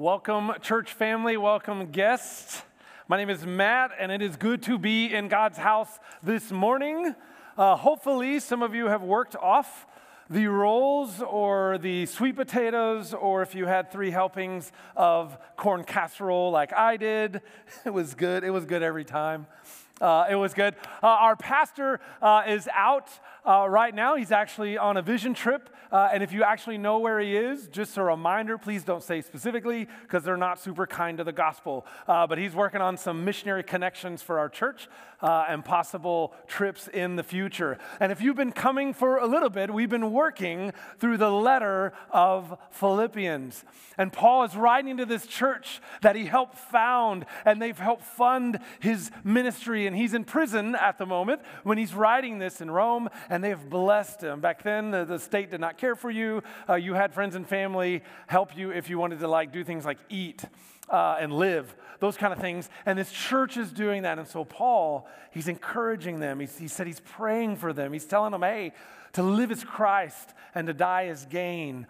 Welcome, church family. Welcome, guests. My name is Matt, and it is good to be in God's house this morning. Uh, hopefully, some of you have worked off the rolls or the sweet potatoes, or if you had three helpings of corn casserole like I did, it was good. It was good every time. Uh, it was good. Uh, our pastor uh, is out uh, right now. He's actually on a vision trip. Uh, and if you actually know where he is, just a reminder please don't say specifically because they're not super kind to the gospel. Uh, but he's working on some missionary connections for our church and possible trips in the future. And if you've been coming for a little bit, we've been working through the letter of Philippians. And Paul is writing to this church that he helped found, and they've helped fund his ministry and he's in prison at the moment when he's writing this in Rome, and they have blessed him. Back then, the, the state did not care for you. Uh, you had friends and family help you if you wanted to like do things like eat. Uh, and live, those kind of things. And this church is doing that. And so, Paul, he's encouraging them. He's, he said he's praying for them. He's telling them, hey, to live as Christ and to die as gain.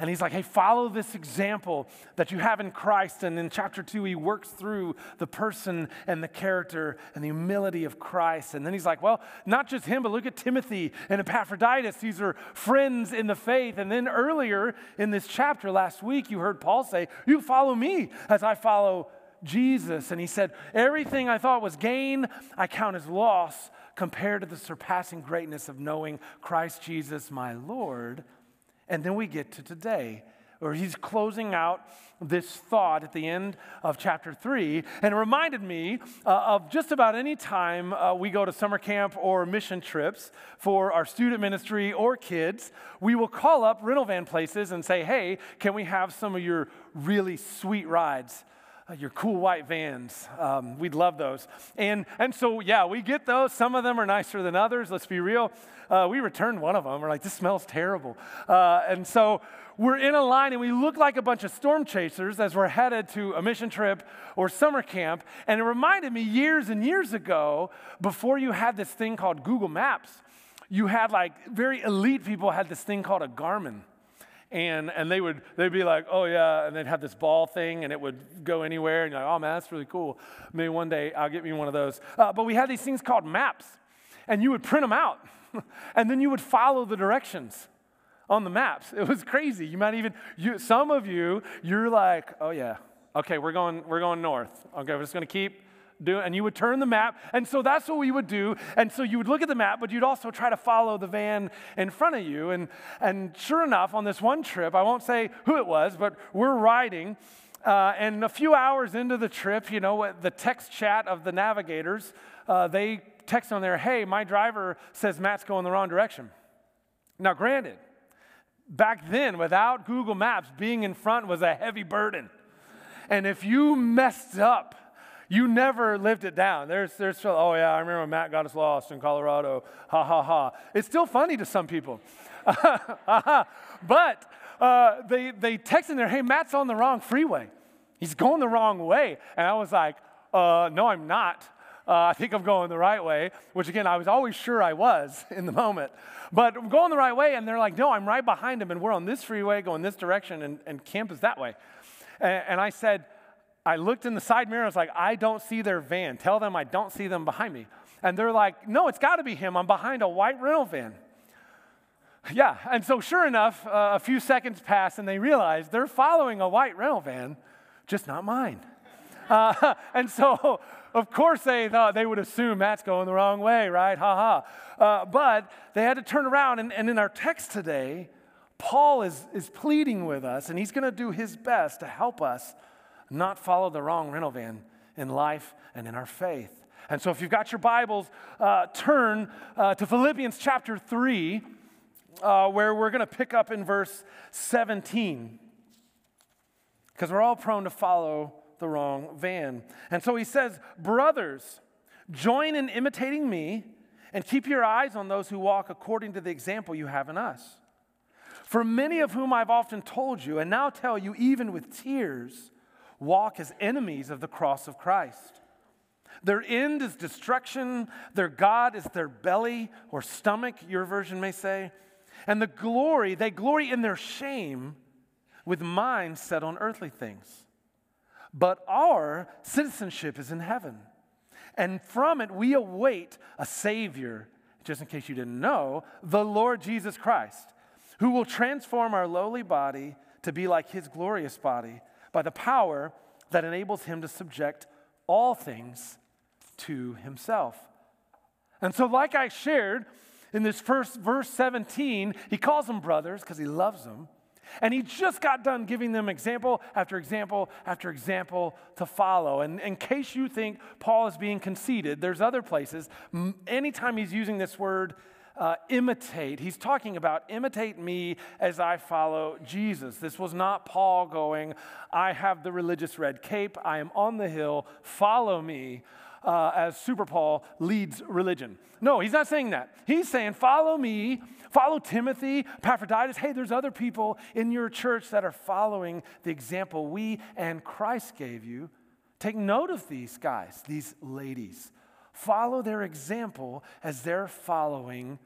And he's like, hey, follow this example that you have in Christ. And in chapter two, he works through the person and the character and the humility of Christ. And then he's like, well, not just him, but look at Timothy and Epaphroditus. These are friends in the faith. And then earlier in this chapter last week, you heard Paul say, You follow me as I follow Jesus. And he said, Everything I thought was gain, I count as loss compared to the surpassing greatness of knowing Christ Jesus, my Lord. And then we get to today, where he's closing out this thought at the end of chapter three. And it reminded me uh, of just about any time uh, we go to summer camp or mission trips for our student ministry or kids, we will call up rental van places and say, hey, can we have some of your really sweet rides? Uh, your cool white vans. Um, we'd love those. And, and so, yeah, we get those. Some of them are nicer than others, let's be real. Uh, we returned one of them. We're like, this smells terrible. Uh, and so we're in a line and we look like a bunch of storm chasers as we're headed to a mission trip or summer camp. And it reminded me years and years ago, before you had this thing called Google Maps, you had like very elite people had this thing called a Garmin and and they would they'd be like, oh yeah, and they'd have this ball thing, and it would go anywhere, and you're like, oh man, that's really cool. Maybe one day I'll get me one of those. Uh, but we had these things called maps, and you would print them out, and then you would follow the directions on the maps. It was crazy. You might even you, some of you, you're like, oh yeah, okay, we're going we're going north. Okay, we're just gonna keep do, and you would turn the map. And so that's what we would do. And so you would look at the map, but you'd also try to follow the van in front of you. And, and sure enough, on this one trip, I won't say who it was, but we're riding. Uh, and a few hours into the trip, you know, the text chat of the navigators, uh, they text on there, hey, my driver says Matt's going the wrong direction. Now, granted, back then, without Google Maps, being in front was a heavy burden. And if you messed up, you never lived it down. There's, there's oh yeah, I remember when Matt got us lost in Colorado. Ha ha ha. It's still funny to some people. but uh, they, they texted there, hey, Matt's on the wrong freeway. He's going the wrong way. And I was like, uh, no, I'm not. Uh, I think I'm going the right way, which again, I was always sure I was in the moment. But I'm going the right way, and they're like, no, I'm right behind him, and we're on this freeway going this direction, and, and camp is that way. And, and I said, I looked in the side mirror. I was like, I don't see their van. Tell them I don't see them behind me. And they're like, No, it's got to be him. I'm behind a white rental van. Yeah. And so, sure enough, uh, a few seconds pass and they realize they're following a white rental van, just not mine. Uh, and so, of course, they thought they would assume Matt's going the wrong way, right? Ha ha. Uh, but they had to turn around. And, and in our text today, Paul is, is pleading with us, and he's going to do his best to help us not follow the wrong rental van in life and in our faith. And so, if you've got your Bibles, uh, turn uh, to Philippians chapter 3, uh, where we're going to pick up in verse 17. Because we're all prone to follow the wrong van. And so he says, Brothers, join in imitating me and keep your eyes on those who walk according to the example you have in us. For many of whom I've often told you, and now tell you even with tears, walk as enemies of the cross of Christ. Their end is destruction, their God is their belly or stomach, your version may say. And the glory, they glory in their shame with minds set on earthly things. but our citizenship is in heaven. And from it, we await a Savior, just in case you didn't know, the Lord Jesus Christ, who will transform our lowly body to be like his glorious body by the power that enables him to subject all things to himself. And so, like I shared in this first verse 17, he calls them brothers because he loves them. And he just got done giving them example after example after example to follow. And in case you think Paul is being conceited, there's other places. Anytime he's using this word, uh, imitate, he's talking about imitate me as I follow Jesus. This was not Paul going, I have the religious red cape, I am on the hill, follow me uh, as Super Paul leads religion. No, he's not saying that. He's saying, follow me, follow Timothy, Epaphroditus. Hey, there's other people in your church that are following the example we and Christ gave you. Take note of these guys, these ladies. Follow their example as they're following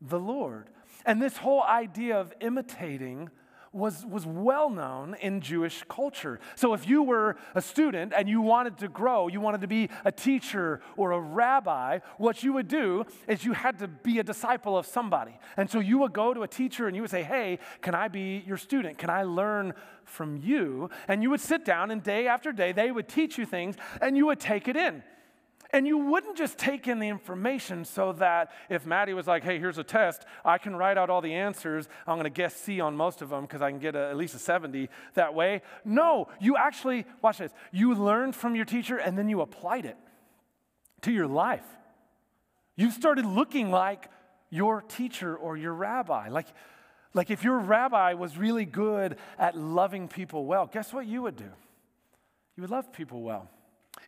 the Lord. And this whole idea of imitating was, was well known in Jewish culture. So if you were a student and you wanted to grow, you wanted to be a teacher or a rabbi, what you would do is you had to be a disciple of somebody. And so you would go to a teacher and you would say, Hey, can I be your student? Can I learn from you? And you would sit down and day after day, they would teach you things and you would take it in. And you wouldn't just take in the information so that if Maddie was like, hey, here's a test, I can write out all the answers. I'm going to guess C on most of them because I can get a, at least a 70 that way. No, you actually, watch this, you learned from your teacher and then you applied it to your life. You started looking like your teacher or your rabbi. Like, like if your rabbi was really good at loving people well, guess what you would do? You would love people well.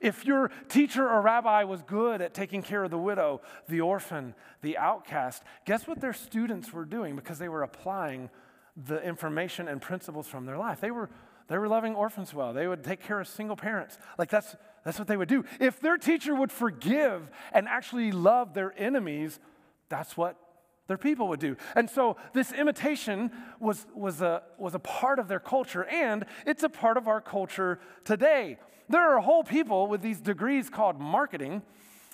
If your teacher or rabbi was good at taking care of the widow, the orphan, the outcast, guess what their students were doing because they were applying the information and principles from their life? They were, they were loving orphans well. They would take care of single parents. Like that's, that's what they would do. If their teacher would forgive and actually love their enemies, that's what their people would do. And so this imitation was, was, a, was a part of their culture, and it's a part of our culture today. There are whole people with these degrees called marketing.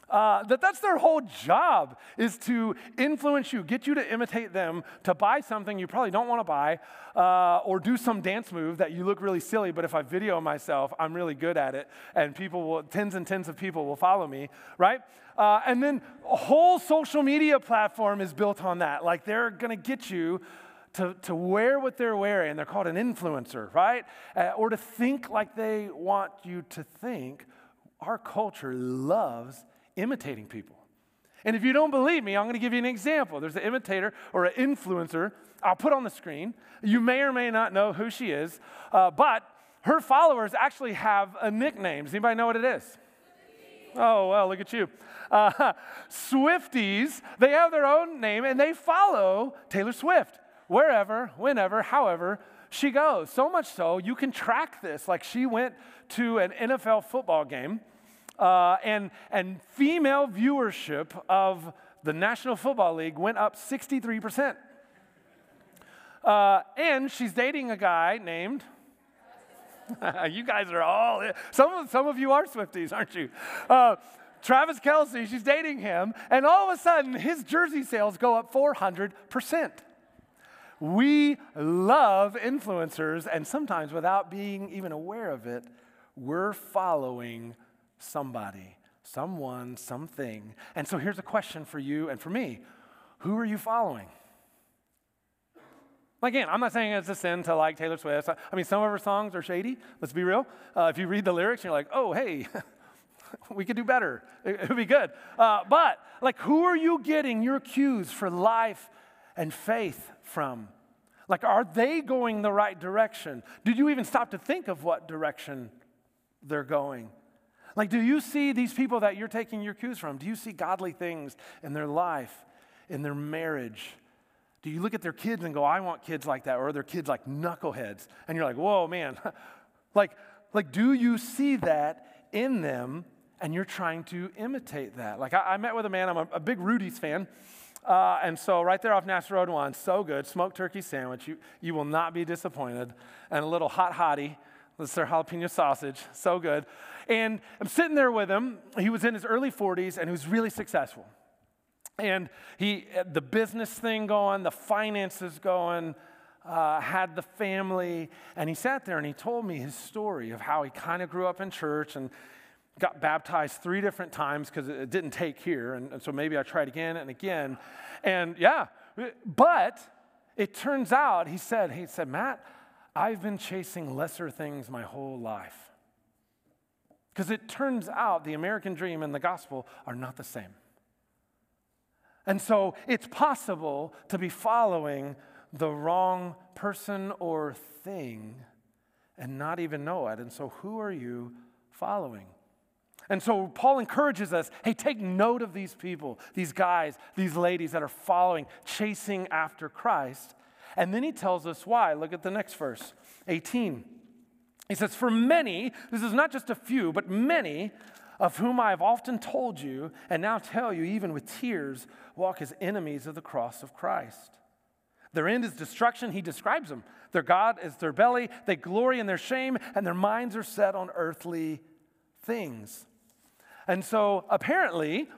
Uh, that that's their whole job is to influence you get you to imitate them to buy something you probably don't want to buy uh, or do some dance move that you look really silly but if i video myself i'm really good at it and people will tens and tens of people will follow me right uh, and then a whole social media platform is built on that like they're going to get you to, to wear what they're wearing. They're called an influencer, right? Uh, or to think like they want you to think. Our culture loves imitating people. And if you don't believe me, I'm going to give you an example. There's an imitator or an influencer I'll put on the screen. You may or may not know who she is, uh, but her followers actually have a nickname. Does anybody know what it is? Oh, well, look at you. Uh, Swifties, they have their own name and they follow Taylor Swift wherever, whenever, however she goes. So much so, you can track this. Like she went to an NFL football game, uh, and, and female viewership of the National Football League went up 63%. Uh, and she's dating a guy named. you guys are all. Some of, some of you are Swifties, aren't you? Uh, Travis Kelce, she's dating him, and all of a sudden his jersey sales go up 400%. We love influencers, and sometimes without being even aware of it, we're following somebody, someone, something. And so here's a question for you and for me Who are you following? Like again, I'm not saying it's a sin to like Taylor Swift. I mean, some of her songs are shady, let's be real. Uh, if you read the lyrics, you're like, oh, hey, we could do better. It would be good. Uh, but, like, who are you getting your cues for life and faith from? Like, are they going the right direction? Did you even stop to think of what direction they're going? Like, do you see these people that you're taking your cues from? Do you see godly things in their life, in their marriage? Do you look at their kids and go, I want kids like that? Or are their kids like knuckleheads? And you're like, whoa, man. like, like, do you see that in them and you're trying to imitate that? Like, I, I met with a man, I'm a, a big Rudy's fan. Uh, and so, right there off National Road 1, so good. Smoked turkey sandwich. You, you will not be disappointed. And a little hot hottie, This is their jalapeno sausage. So good. And I'm sitting there with him. He was in his early 40s and he was really successful. And he the business thing going, the finances going, uh, had the family. And he sat there and he told me his story of how he kind of grew up in church and got baptized three different times because it didn't take here. And, and so maybe I tried again and again. And yeah, but it turns out, he said, he said, Matt, I've been chasing lesser things my whole life. Because it turns out the American dream and the gospel are not the same. And so it's possible to be following the wrong person or thing and not even know it. And so, who are you following? And so, Paul encourages us hey, take note of these people, these guys, these ladies that are following, chasing after Christ, and then he tells us why. Look at the next verse, 18. He says, For many, this is not just a few, but many of whom I have often told you, and now tell you, even with tears, walk as enemies of the cross of Christ. Their end is destruction. He describes them. Their God is their belly. They glory in their shame, and their minds are set on earthly things. And so apparently,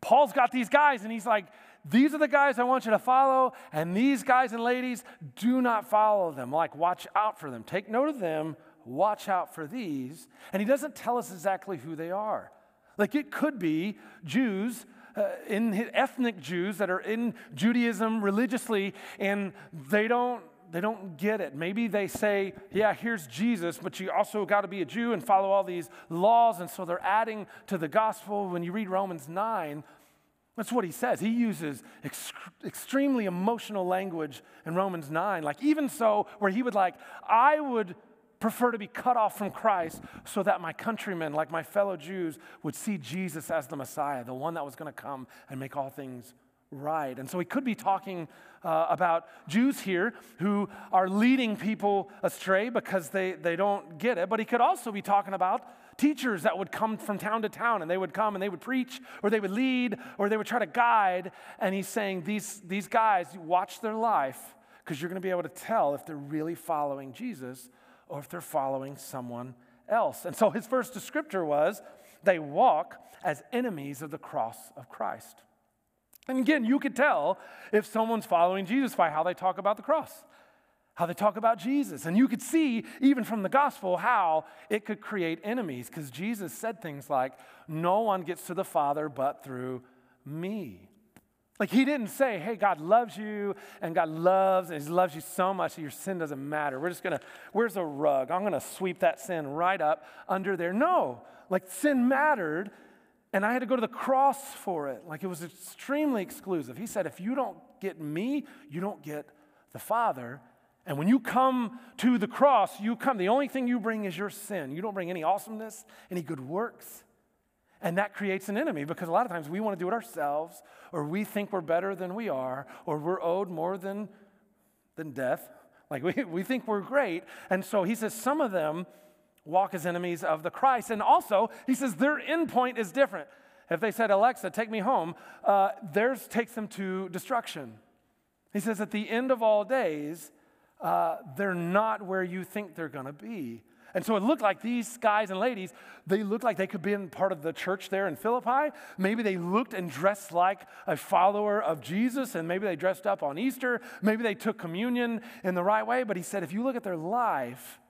Paul's got these guys, and he's like, these are the guys I want you to follow, and these guys and ladies, do not follow them. Like, watch out for them. Take note of them, watch out for these. And he doesn't tell us exactly who they are. Like, it could be Jews. Uh, in ethnic Jews that are in Judaism religiously, and they don't they don't get it. Maybe they say, yeah, here's Jesus, but you also got to be a Jew and follow all these laws. And so they're adding to the gospel. When you read Romans 9, that's what he says. He uses ex- extremely emotional language in Romans 9. Like, even so, where he would, like, I would prefer to be cut off from Christ so that my countrymen, like my fellow Jews, would see Jesus as the Messiah, the one that was going to come and make all things right. And so he could be talking uh, about Jews here who are leading people astray because they, they don't get it, but he could also be talking about teachers that would come from town to town and they would come and they would preach or they would lead or they would try to guide. And he's saying, These, these guys, watch their life because you're going to be able to tell if they're really following Jesus or if they're following someone else. And so his first descriptor was, They walk as enemies of the cross of Christ. And again, you could tell if someone's following Jesus by how they talk about the cross how they talk about Jesus. And you could see, even from the gospel, how it could create enemies because Jesus said things like, No one gets to the Father but through me. Like he didn't say, Hey, God loves you and God loves and he loves you so much that your sin doesn't matter. We're just gonna, where's a rug? I'm gonna sweep that sin right up under there. No, like sin mattered and I had to go to the cross for it. Like it was extremely exclusive. He said, If you don't get me, you don't get the Father. And when you come to the cross, you come, the only thing you bring is your sin. You don't bring any awesomeness, any good works. And that creates an enemy because a lot of times we want to do it ourselves, or we think we're better than we are, or we're owed more than, than death. Like we, we think we're great. And so he says some of them walk as enemies of the Christ. And also, he says their endpoint is different. If they said, Alexa, take me home, uh, theirs takes them to destruction. He says, at the end of all days, uh, they're not where you think they're going to be. And so it looked like these guys and ladies, they looked like they could be in part of the church there in Philippi. Maybe they looked and dressed like a follower of Jesus, and maybe they dressed up on Easter. Maybe they took communion in the right way. But he said, if you look at their life,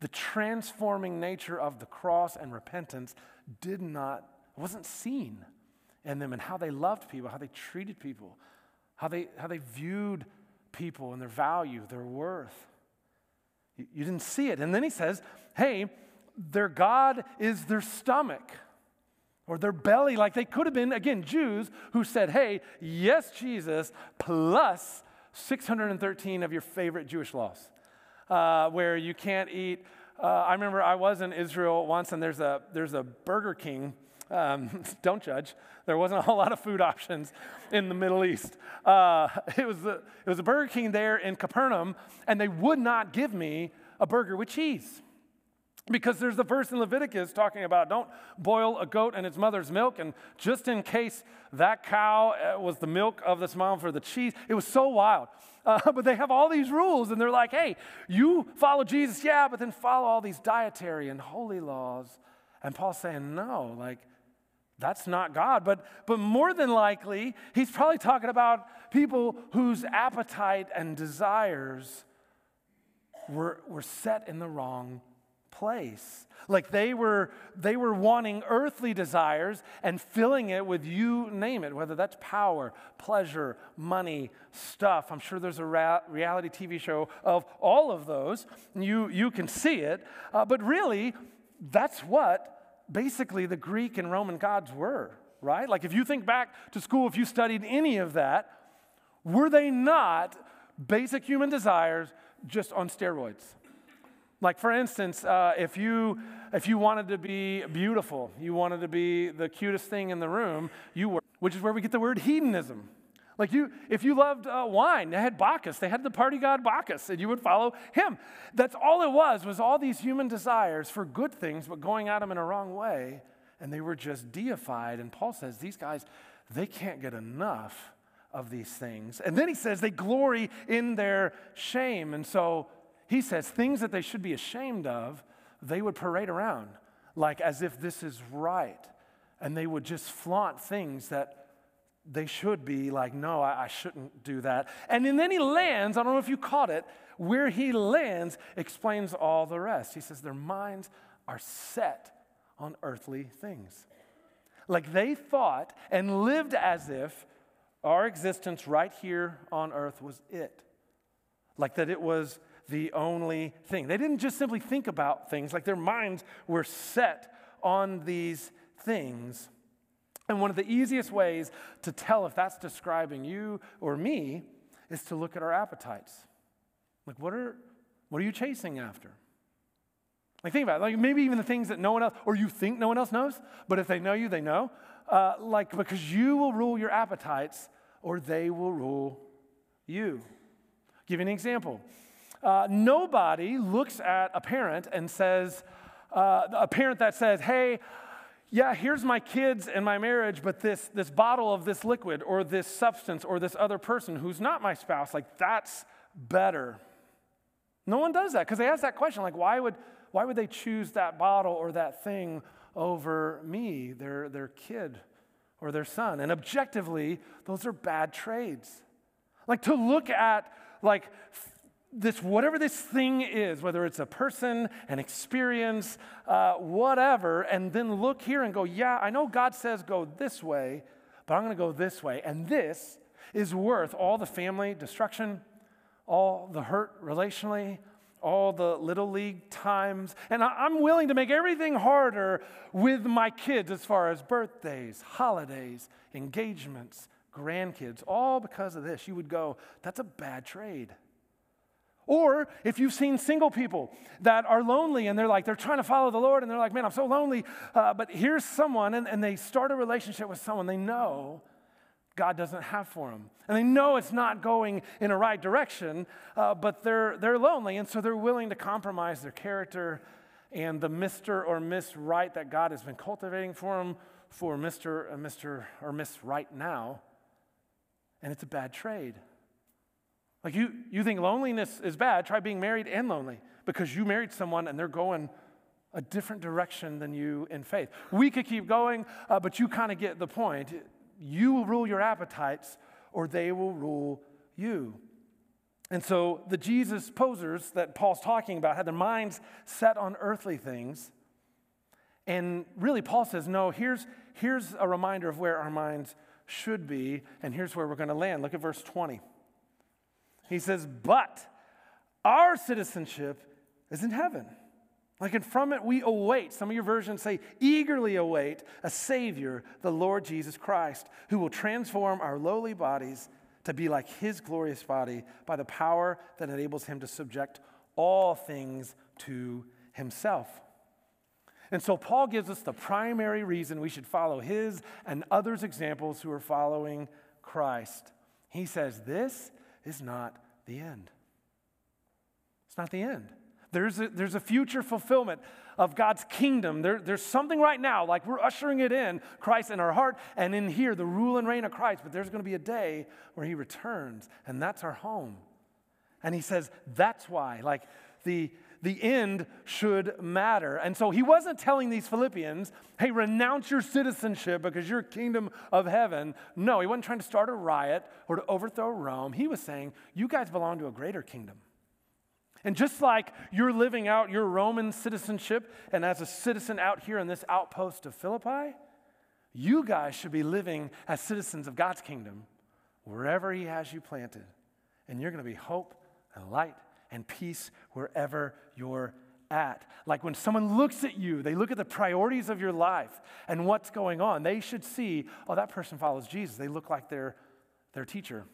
the transforming nature of the cross and repentance did not, wasn't seen in them and how they loved people, how they treated people, how they, how they viewed people and their value, their worth. You, didn't see it. And then he says, hey, their God is their stomach or their belly, like they could have been, again, Jews who said, hey, yes, Jesus, plus 613 of your favorite Jewish laws, uh, where you can't eat. Uh, I remember I was in Israel once, and there's a, there's a Burger King um, don't judge. There wasn't a whole lot of food options in the Middle East. Uh, it, was a, it was a Burger King there in Capernaum, and they would not give me a burger with cheese. Because there's the verse in Leviticus talking about don't boil a goat in its mother's milk. And just in case that cow uh, was the milk of this mom for the cheese, it was so wild. Uh, but they have all these rules, and they're like, hey, you follow Jesus, yeah, but then follow all these dietary and holy laws. And Paul's saying, no, like, that's not God. But, but more than likely, he's probably talking about people whose appetite and desires were, were set in the wrong place. Like they were, they were wanting earthly desires and filling it with you name it, whether that's power, pleasure, money, stuff. I'm sure there's a ra- reality TV show of all of those. You, you can see it. Uh, but really, that's what basically the Greek and Roman gods were, right? Like if you think back to school, if you studied any of that, were they not basic human desires just on steroids? Like, for instance, uh, if, you, if you wanted to be beautiful, you wanted to be the cutest thing in the room, you were, which is where we get the word hedonism. Like you, if you loved uh, wine, they had Bacchus. They had the party god Bacchus, and you would follow him. That's all it was. Was all these human desires for good things, but going at them in a wrong way, and they were just deified. And Paul says these guys, they can't get enough of these things. And then he says they glory in their shame, and so he says things that they should be ashamed of, they would parade around like as if this is right. And they would just flaunt things that they should be like, no, I, I shouldn't do that. And then he lands, I don't know if you caught it, where he lands explains all the rest. He says their minds are set on earthly things. Like they thought and lived as if our existence right here on earth was it. Like that it was the only thing. They didn't just simply think about things, like their minds were set on these things. And one of the easiest ways to tell if that's describing you or me is to look at our appetites. Like, what are, what are you chasing after? Like, think about it. Like, maybe even the things that no one else, or you think no one else knows, but if they know you, they know. Uh, like, because you will rule your appetites, or they will rule you. I'll give you an example. Uh, nobody looks at a parent and says, uh, a parent that says, hey, yeah, here's my kids and my marriage, but this, this bottle of this liquid or this substance or this other person who's not my spouse, like that's better. No one does that because they ask that question, like, why would, why would they choose that bottle or that thing over me, their, their kid or their son? And objectively, those are bad trades. Like to look at like this, whatever this thing is, whether it's a person, an experience, uh, whatever, and then look here and go, yeah, I know God says go this way, but I'm going to go this way. And this is worth all the family destruction, all the hurt relationally, all the little league times. And I'm willing to make everything harder with my kids as far as birthdays, holidays, engagements, grandkids, all because of this. You would go, that's a bad trade. Or if you've seen single people that are lonely and they're like, they're trying to follow the Lord and they're like, man, I'm so lonely. Uh, but here's someone, and, and they start a relationship with someone they know God doesn't have for them. And they know it's not going in a right direction, uh, but they're, they're lonely. And so they're willing to compromise their character and the Mr. or Miss Right that God has been cultivating for them for Mr. Uh, Mr. or Miss Right now. And it's a bad trade. Like you, you think loneliness is bad, try being married and lonely because you married someone and they're going a different direction than you in faith. We could keep going, uh, but you kind of get the point. You will rule your appetites or they will rule you. And so the Jesus posers that Paul's talking about had their minds set on earthly things. And really, Paul says, no, here's, here's a reminder of where our minds should be, and here's where we're going to land. Look at verse 20. He says, But our citizenship is in heaven. Like, and from it we await, some of your versions say, eagerly await a Savior, the Lord Jesus Christ, who will transform our lowly bodies to be like his glorious body by the power that enables him to subject all things to himself. And so, Paul gives us the primary reason we should follow his and others' examples who are following Christ. He says, This is not the end. It's not the end. There's a, there's a future fulfillment of God's kingdom. There, there's something right now, like we're ushering it in, Christ in our heart, and in here, the rule and reign of Christ. But there's going to be a day where he returns, and that's our home. And he says, that's why, like, the, the end should matter. And so he wasn't telling these Philippians, hey, renounce your citizenship because you're kingdom of heaven. No, he wasn't trying to start a riot or to overthrow Rome. He was saying, you guys belong to a greater kingdom. And just like you're living out your Roman citizenship and as a citizen out here in this outpost of Philippi, you guys should be living as citizens of God's kingdom wherever He has you planted. And you're going to be hope and light and peace wherever you're at. Like when someone looks at you, they look at the priorities of your life and what's going on. They should see, oh, that person follows Jesus. They look like their, their teacher,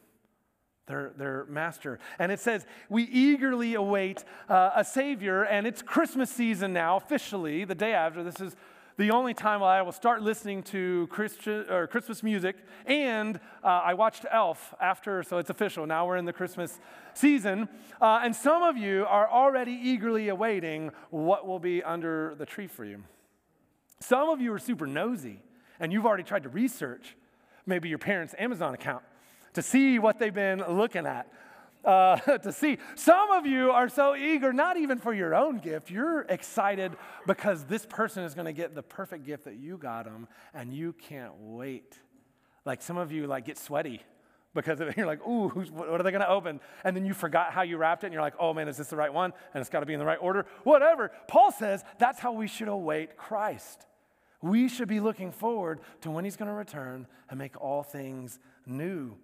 their, their master. And it says, we eagerly await uh, a Savior, and it's Christmas season now, officially, the day after. This is the only time I will start listening to Christian, or Christmas music. And uh, I watched Elf after, so it's official. Now we're in the Christmas season. Uh, and some of you are already eagerly awaiting what will be under the tree for you. Some of you are super nosy, and you've already tried to research maybe your parents' Amazon account to see what they've been looking at uh, to see. Some of you are so eager, not even for your own gift. You're excited because this person is going to get the perfect gift that you got them, and you can't wait. Like some of you, like get sweaty because you're like, ooh, what are they going to open? And then you forgot how you wrapped it, and you're like, oh man, is this the right one? And it's got to be in the right order. Whatever. Paul says that's how we should await Christ. We should be looking forward to when he's going to return and make all things new.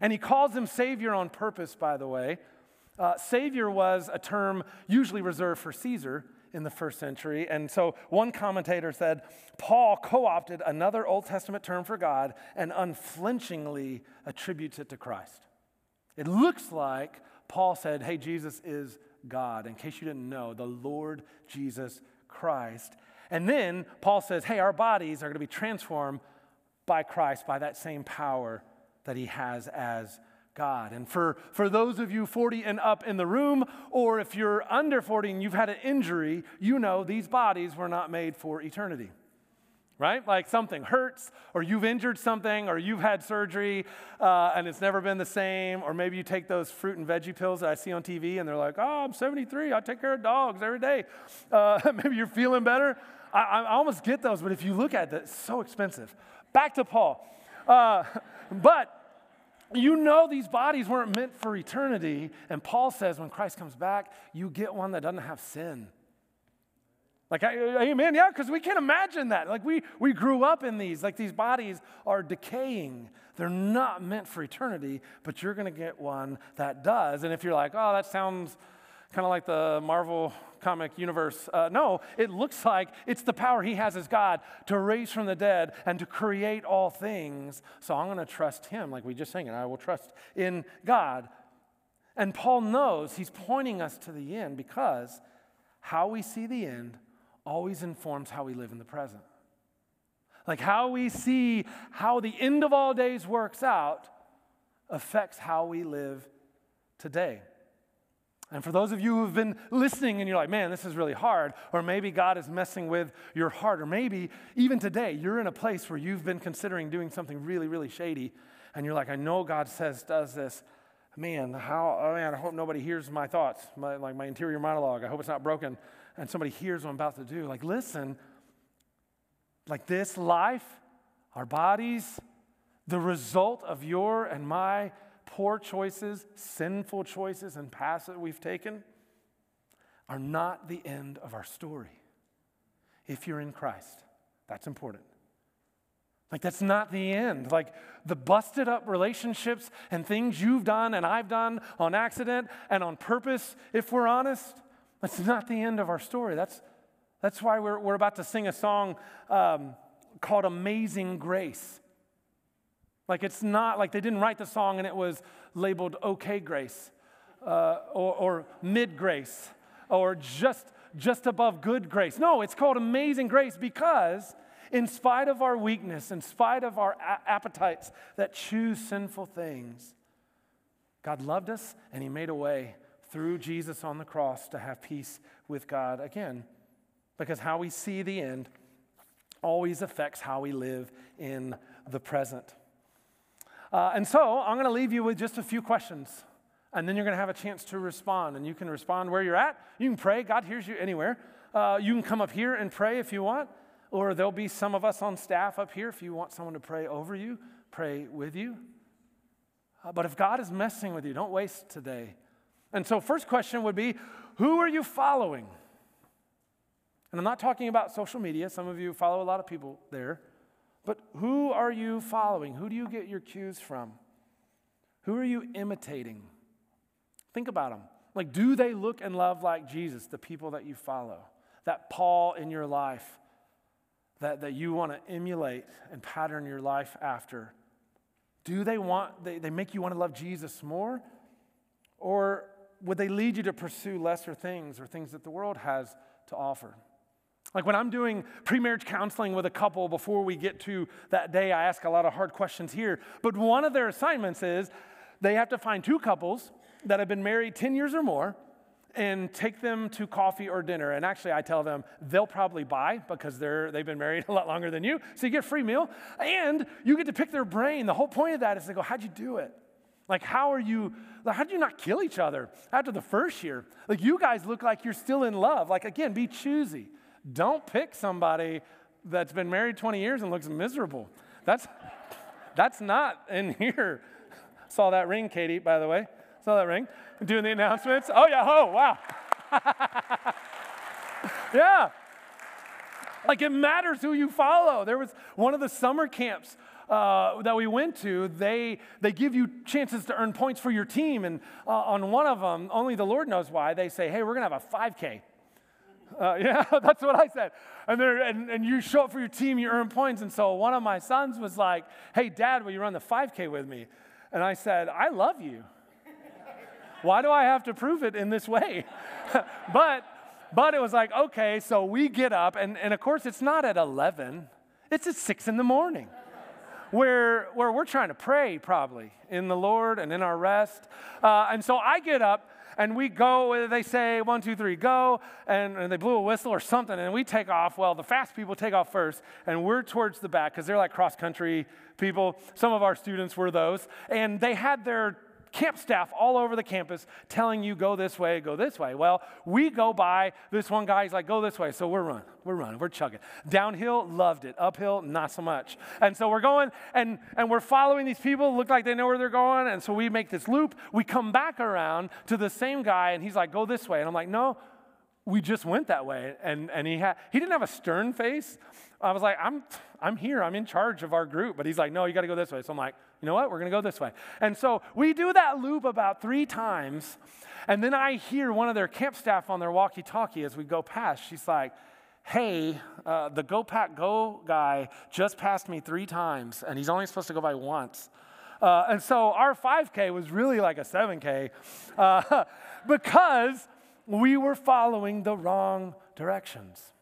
And he calls him Savior on purpose, by the way. Uh, savior was a term usually reserved for Caesar in the first century. And so one commentator said Paul co opted another Old Testament term for God and unflinchingly attributes it to Christ. It looks like Paul said, Hey, Jesus is God. In case you didn't know, the Lord Jesus Christ. And then Paul says, Hey, our bodies are going to be transformed by Christ, by that same power that he has as God. And for, for those of you 40 and up in the room, or if you're under 40 and you've had an injury, you know these bodies were not made for eternity. Right? Like something hurts, or you've injured something, or you've had surgery uh, and it's never been the same, or maybe you take those fruit and veggie pills that I see on TV and they're like, oh, I'm 73, I take care of dogs every day. Uh, maybe you're feeling better. I, I, almost get those, but if you look at it, it's so expensive. Back to Paul. Uh, but you know these bodies weren't meant for eternity. And Paul says when Christ comes back, you get one that doesn't have sin. Like, amen, yeah, because we can't imagine that. Like, we, we grew up in these. Like, these bodies are decaying. They're not meant for eternity, but you're going to get one that does. And if you're like, oh, that sounds kind of like the Marvel comic universe. Uh, no, it looks like it's the power he has as God to raise from the dead and to create all things. So I'm going to trust him, like we just sang, and I will trust in God. And Paul knows he's pointing us to the end because how we see the end always informs how we live in the present. Like how we see how the end of all days works out affects how we live today. And for those of you who've been listening and you're like, man, this is really hard, or maybe God is messing with your heart, or maybe even today you're in a place where you've been considering doing something really, really shady, and you're like, I know God says does this. Man, how, oh man, I hope nobody hears my thoughts, my, like my interior monologue. I hope it's not broken and somebody hears what I'm about to do. Like, listen, like this life, our bodies, the result of your and my poor choices, sinful choices, and paths that we've taken are not the end of our story. If you're in Christ, that's important. Like, that's not the end. Like, the busted up relationships and things you've done and I've done on accident and on purpose, if we're honest, that's not the end of our story. That's, that's why we're, we're about to sing a song um, called Amazing Grace. Like it's not like they didn't write the song and it was labeled okay grace uh, or, or mid grace or just, just above good grace. No, it's called amazing grace because in spite of our weakness, in spite of our a- appetites that choose sinful things, God loved us and He made a way through Jesus on the cross to have peace with God again. Because how we see the end always affects how we live in the present. Uh, and so I'm going to leave you with just a few questions. And then you're going to have a chance to respond. And you can respond where you're at. You can pray. God hears you anywhere. Uh, you can come up here and pray if you want. Or there'll be some of us on staff up here if you want someone to pray over you, pray with you. Uh, but if God is messing with you, don't waste today. And so, first question would be who are you following? And I'm not talking about social media. Some of you follow a lot of people there. But who are you following? Who do you get your cues from? Who are you imitating? Think about them. Like, do they look and love like Jesus, the people that you follow? That Paul in your life that, that you want to emulate and pattern your life after? Do they want, they, they make you want to love Jesus more? Or would they lead you to pursue lesser things or things that the world has to offer? Like when I'm doing pre-marriage counseling with a couple before we get to that day, I ask a lot of hard questions here. But one of their assignments is they have to find two couples that have been married 10 years or more and take them to coffee or dinner. And actually, I tell them they'll probably buy because they're, they've been married a lot longer than you. So you get free meal and you get to pick their brain. The whole point of that is they go, How'd you do it? Like, how are you, like, how did you not kill each other after the first year? Like, you guys look like you're still in love. Like, again, be choosy. Don't pick somebody that's been married 20 years and looks miserable. That's, that's not in here. Saw that ring, Katie, by the way. Saw that ring. Doing the announcements. Oh, yeah. Oh, wow. yeah. Like it matters who you follow. There was one of the summer camps uh, that we went to, they, they give you chances to earn points for your team. And uh, on one of them, only the Lord knows why, they say, hey, we're going to have a 5K. Uh, yeah, that's what I said. And, and, and you show up for your team, you earn points. And so one of my sons was like, hey, dad, will you run the 5K with me? And I said, I love you. Why do I have to prove it in this way? but, but it was like, okay, so we get up, and, and of course, it's not at 11, it's at 6 in the morning. Where, where we're trying to pray, probably, in the Lord and in our rest. Uh, and so I get up, and we go, they say, one, two, three, go, and, and, they blew a whistle or something, and we take off. Well, the fast people take off first, and we're towards the back because they're like cross country people. Some of our students were those, and they had their camp staff all over the campus telling you go this way, go this way. Well, we go by this one guy, he's like, go this way. So we're running, we're running, we're chugging. Downhill, loved it. Uphill, not so much. And so we're going and, and we're following these people, look like they know where they're going. And so we make this loop. We come back around to the same guy and he's like, go this way. And I'm like, no, we just went that way. And, and he, had, he didn't have a stern face. I was like, I'm, I'm here. I'm in charge of our group. But he's like, no, you got to go this way. So I'm like, you know what? We're going to go this way. And so we do that loop about three times. And then I hear one of their camp staff on their walkie talkie as we go past. She's like, hey, uh, the Go Pack Go guy just passed me three times, and he's only supposed to go by once. Uh, and so our 5K was really like a 7K uh, because we were following the wrong directions.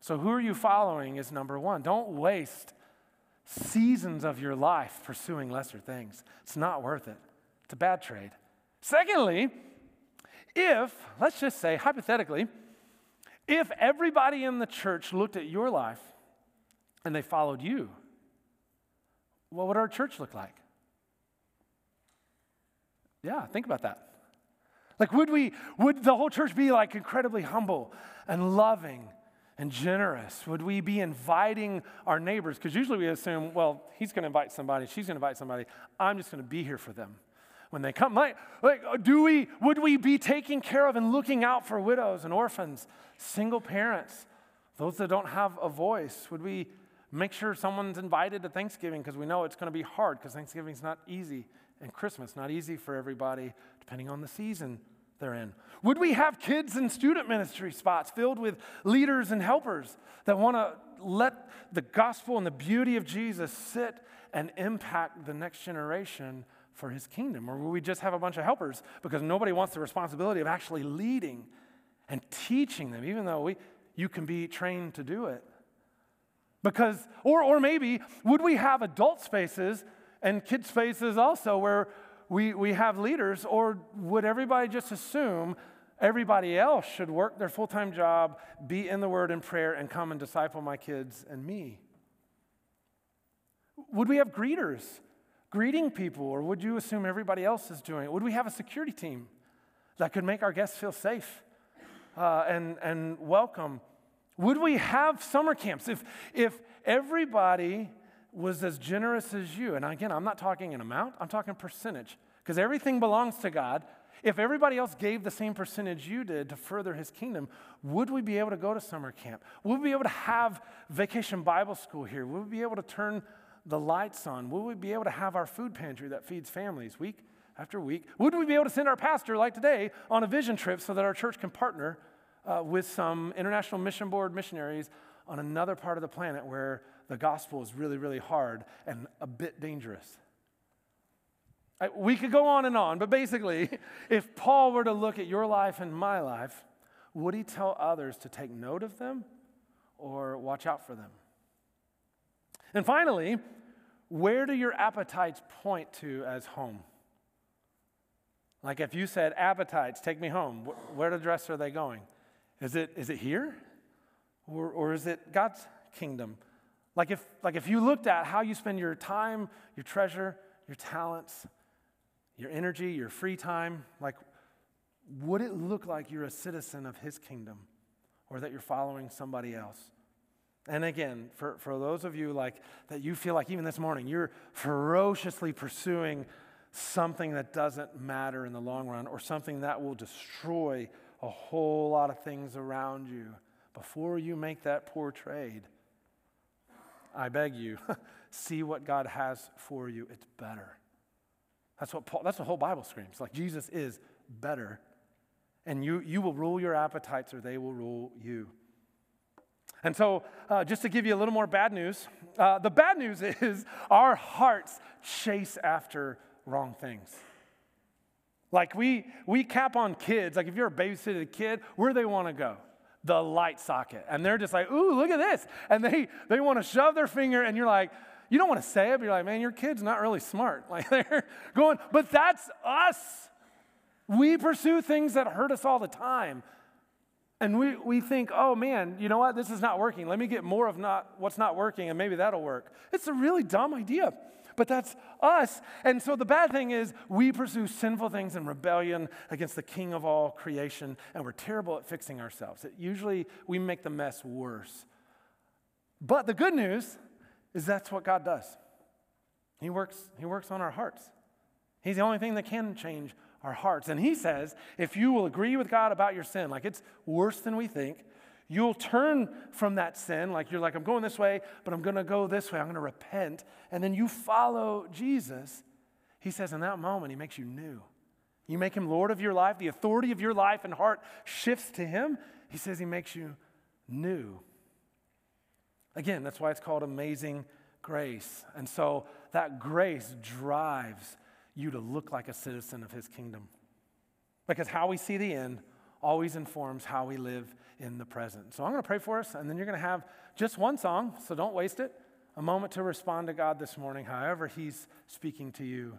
So, who are you following is number one. Don't waste seasons of your life pursuing lesser things. It's not worth it. It's a bad trade. Secondly, if, let's just say hypothetically, if everybody in the church looked at your life and they followed you, what would our church look like? Yeah, think about that. Like, would we, would the whole church be like incredibly humble and loving and generous? Would we be inviting our neighbors? Because usually we assume, well, he's going to invite somebody, she's going to invite somebody. I'm just going to be here for them when they come. Like, like, do we, would we be taking care of and looking out for widows and orphans, single parents, those that don't have a voice? Would we make sure someone's invited to Thanksgiving because we know it's going to be hard because Thanksgiving's not easy and Christmas not easy for everybody depending on the season they're in? Would we have kids and student ministry spots filled with leaders and helpers that want to let the gospel and the beauty of Jesus sit and impact the next generation for his kingdom? Or will we just have a bunch of helpers because nobody wants the responsibility of actually leading and teaching them, even though we, you can be trained to do it? Because, or, or maybe, would we have adult spaces and kids' spaces also where we, we have leaders, or would everybody just assume everybody else should work their full time job, be in the Word and prayer, and come and disciple my kids and me? Would we have greeters greeting people, or would you assume everybody else is doing it? Would we have a security team that could make our guests feel safe uh, and, and welcome? Would we have summer camps if, if everybody was as generous as you? And again, I'm not talking an amount, I'm talking percentage, because everything belongs to God. If everybody else gave the same percentage you did to further his kingdom, would we be able to go to summer camp? Would we be able to have vacation Bible school here? Would we be able to turn the lights on? Would we be able to have our food pantry that feeds families week after week? Would we be able to send our pastor, like today, on a vision trip so that our church can partner uh, with some International Mission Board missionaries on another part of the planet where the gospel is really, really hard and a bit dangerous? We could go on and on, but basically, if Paul were to look at your life and my life, would he tell others to take note of them or watch out for them? And finally, where do your appetites point to as home? Like if you said, appetites, take me home, where to address are they going? Is it, is it here? Or, or is it God's kingdom? Like if, like if you looked at how you spend your time, your treasure, your talents, your energy, your free time, like would it look like you're a citizen of his kingdom or that you're following somebody else? And again, for, for those of you like that you feel like even this morning, you're ferociously pursuing something that doesn't matter in the long run or something that will destroy a whole lot of things around you before you make that poor trade. I beg you, see what God has for you. It's better. That's what Paul, that's the whole Bible screams. Like Jesus is better. And you, you will rule your appetites or they will rule you. And so, uh, just to give you a little more bad news, uh, the bad news is our hearts chase after wrong things. Like we, we cap on kids, like if you're a babysitted kid, where do they want to go? The light socket. And they're just like, ooh, look at this. And they, they want to shove their finger, and you're like, you don't want to say it, but you're like, man, your kid's not really smart. Like they're going, but that's us. We pursue things that hurt us all the time. And we, we think, oh man, you know what? This is not working. Let me get more of not what's not working, and maybe that'll work. It's a really dumb idea, but that's us. And so the bad thing is, we pursue sinful things in rebellion against the King of all creation, and we're terrible at fixing ourselves. It, usually, we make the mess worse. But the good news is that's what God does. He works, he works on our hearts. He's the only thing that can change our hearts. And he says, if you will agree with God about your sin, like it's worse than we think, you'll turn from that sin, like you're like, I'm going this way, but I'm going to go this way. I'm going to repent. And then you follow Jesus. He says, in that moment, he makes you new. You make him Lord of your life, the authority of your life and heart shifts to him. He says he makes you new. Again, that's why it's called amazing grace. And so that grace drives you to look like a citizen of his kingdom. Because how we see the end always informs how we live in the present. So I'm going to pray for us, and then you're going to have just one song, so don't waste it. A moment to respond to God this morning, however He's speaking to you